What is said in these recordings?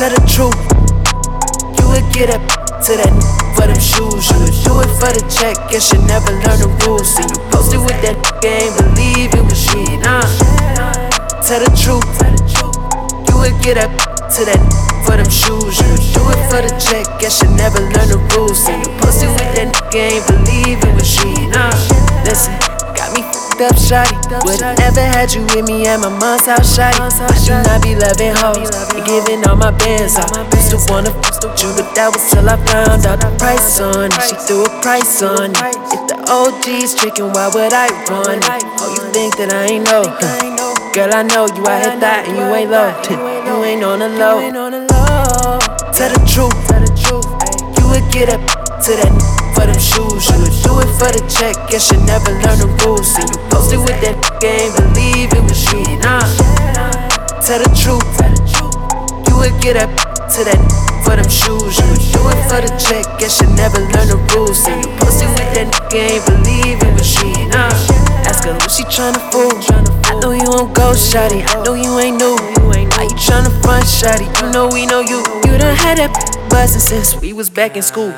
Tell the truth. You would get up to that for them shoes. You would do it for the check. Guess you never learn the rules. See you posted with that ain't believe it was you. Nah. Tell the truth. You would get up to that for them shoes. You would do it for the check. Guess you never learn the rules. See you posted with that ain't fucked up, shawty. Would've never had you with me at my mom's house, shotty. I do not be loving hoes and giving all my bands out. Used to wanna fuck you, but that was till I found out the price on it. She threw a price on it. If the OG's tricking, why would I run it? Oh, you think that I ain't know? Girl, I know you out here that and you ain't low. You ain't on the low. Tell the truth, Tell the truth. You would get up to that for them shoes. You would do it for the check. Guess you never learn the rules. See you posted with that ain't believe it was you. Nah. Tell the truth. You would get up to that for them shoes. You would do it for the check. Guess you never learn the rules. See you posted with that ain't believe it was you. Nah. Ask her who she tryna fool. I know you won't go, shawty. I know you ain't new. Why you tryna front, shawty? You know we know you. You done had that buzzing since we was back in school.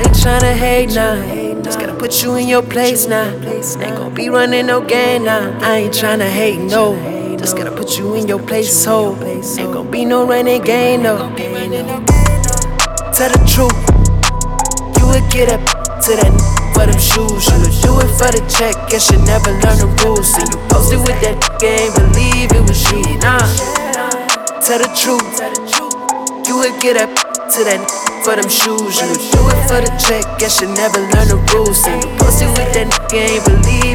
Ain't tryna hate now. Just gotta put you in your place now. Ain't gonna be running no game now. I ain't tryna hate, no. Just gotta put you in your place, ho. Ain't gonna be no running game, no. Tell the truth. You would get up to that for them shoes. You would do it for the check. Guess you never learn the rules. See you posted with that ain't believe it was you. Nah. Tell the truth. You would get up to that for them shoes. You do it for the check. Guess you never learn the rules. See you pussy with that nigga ain't believe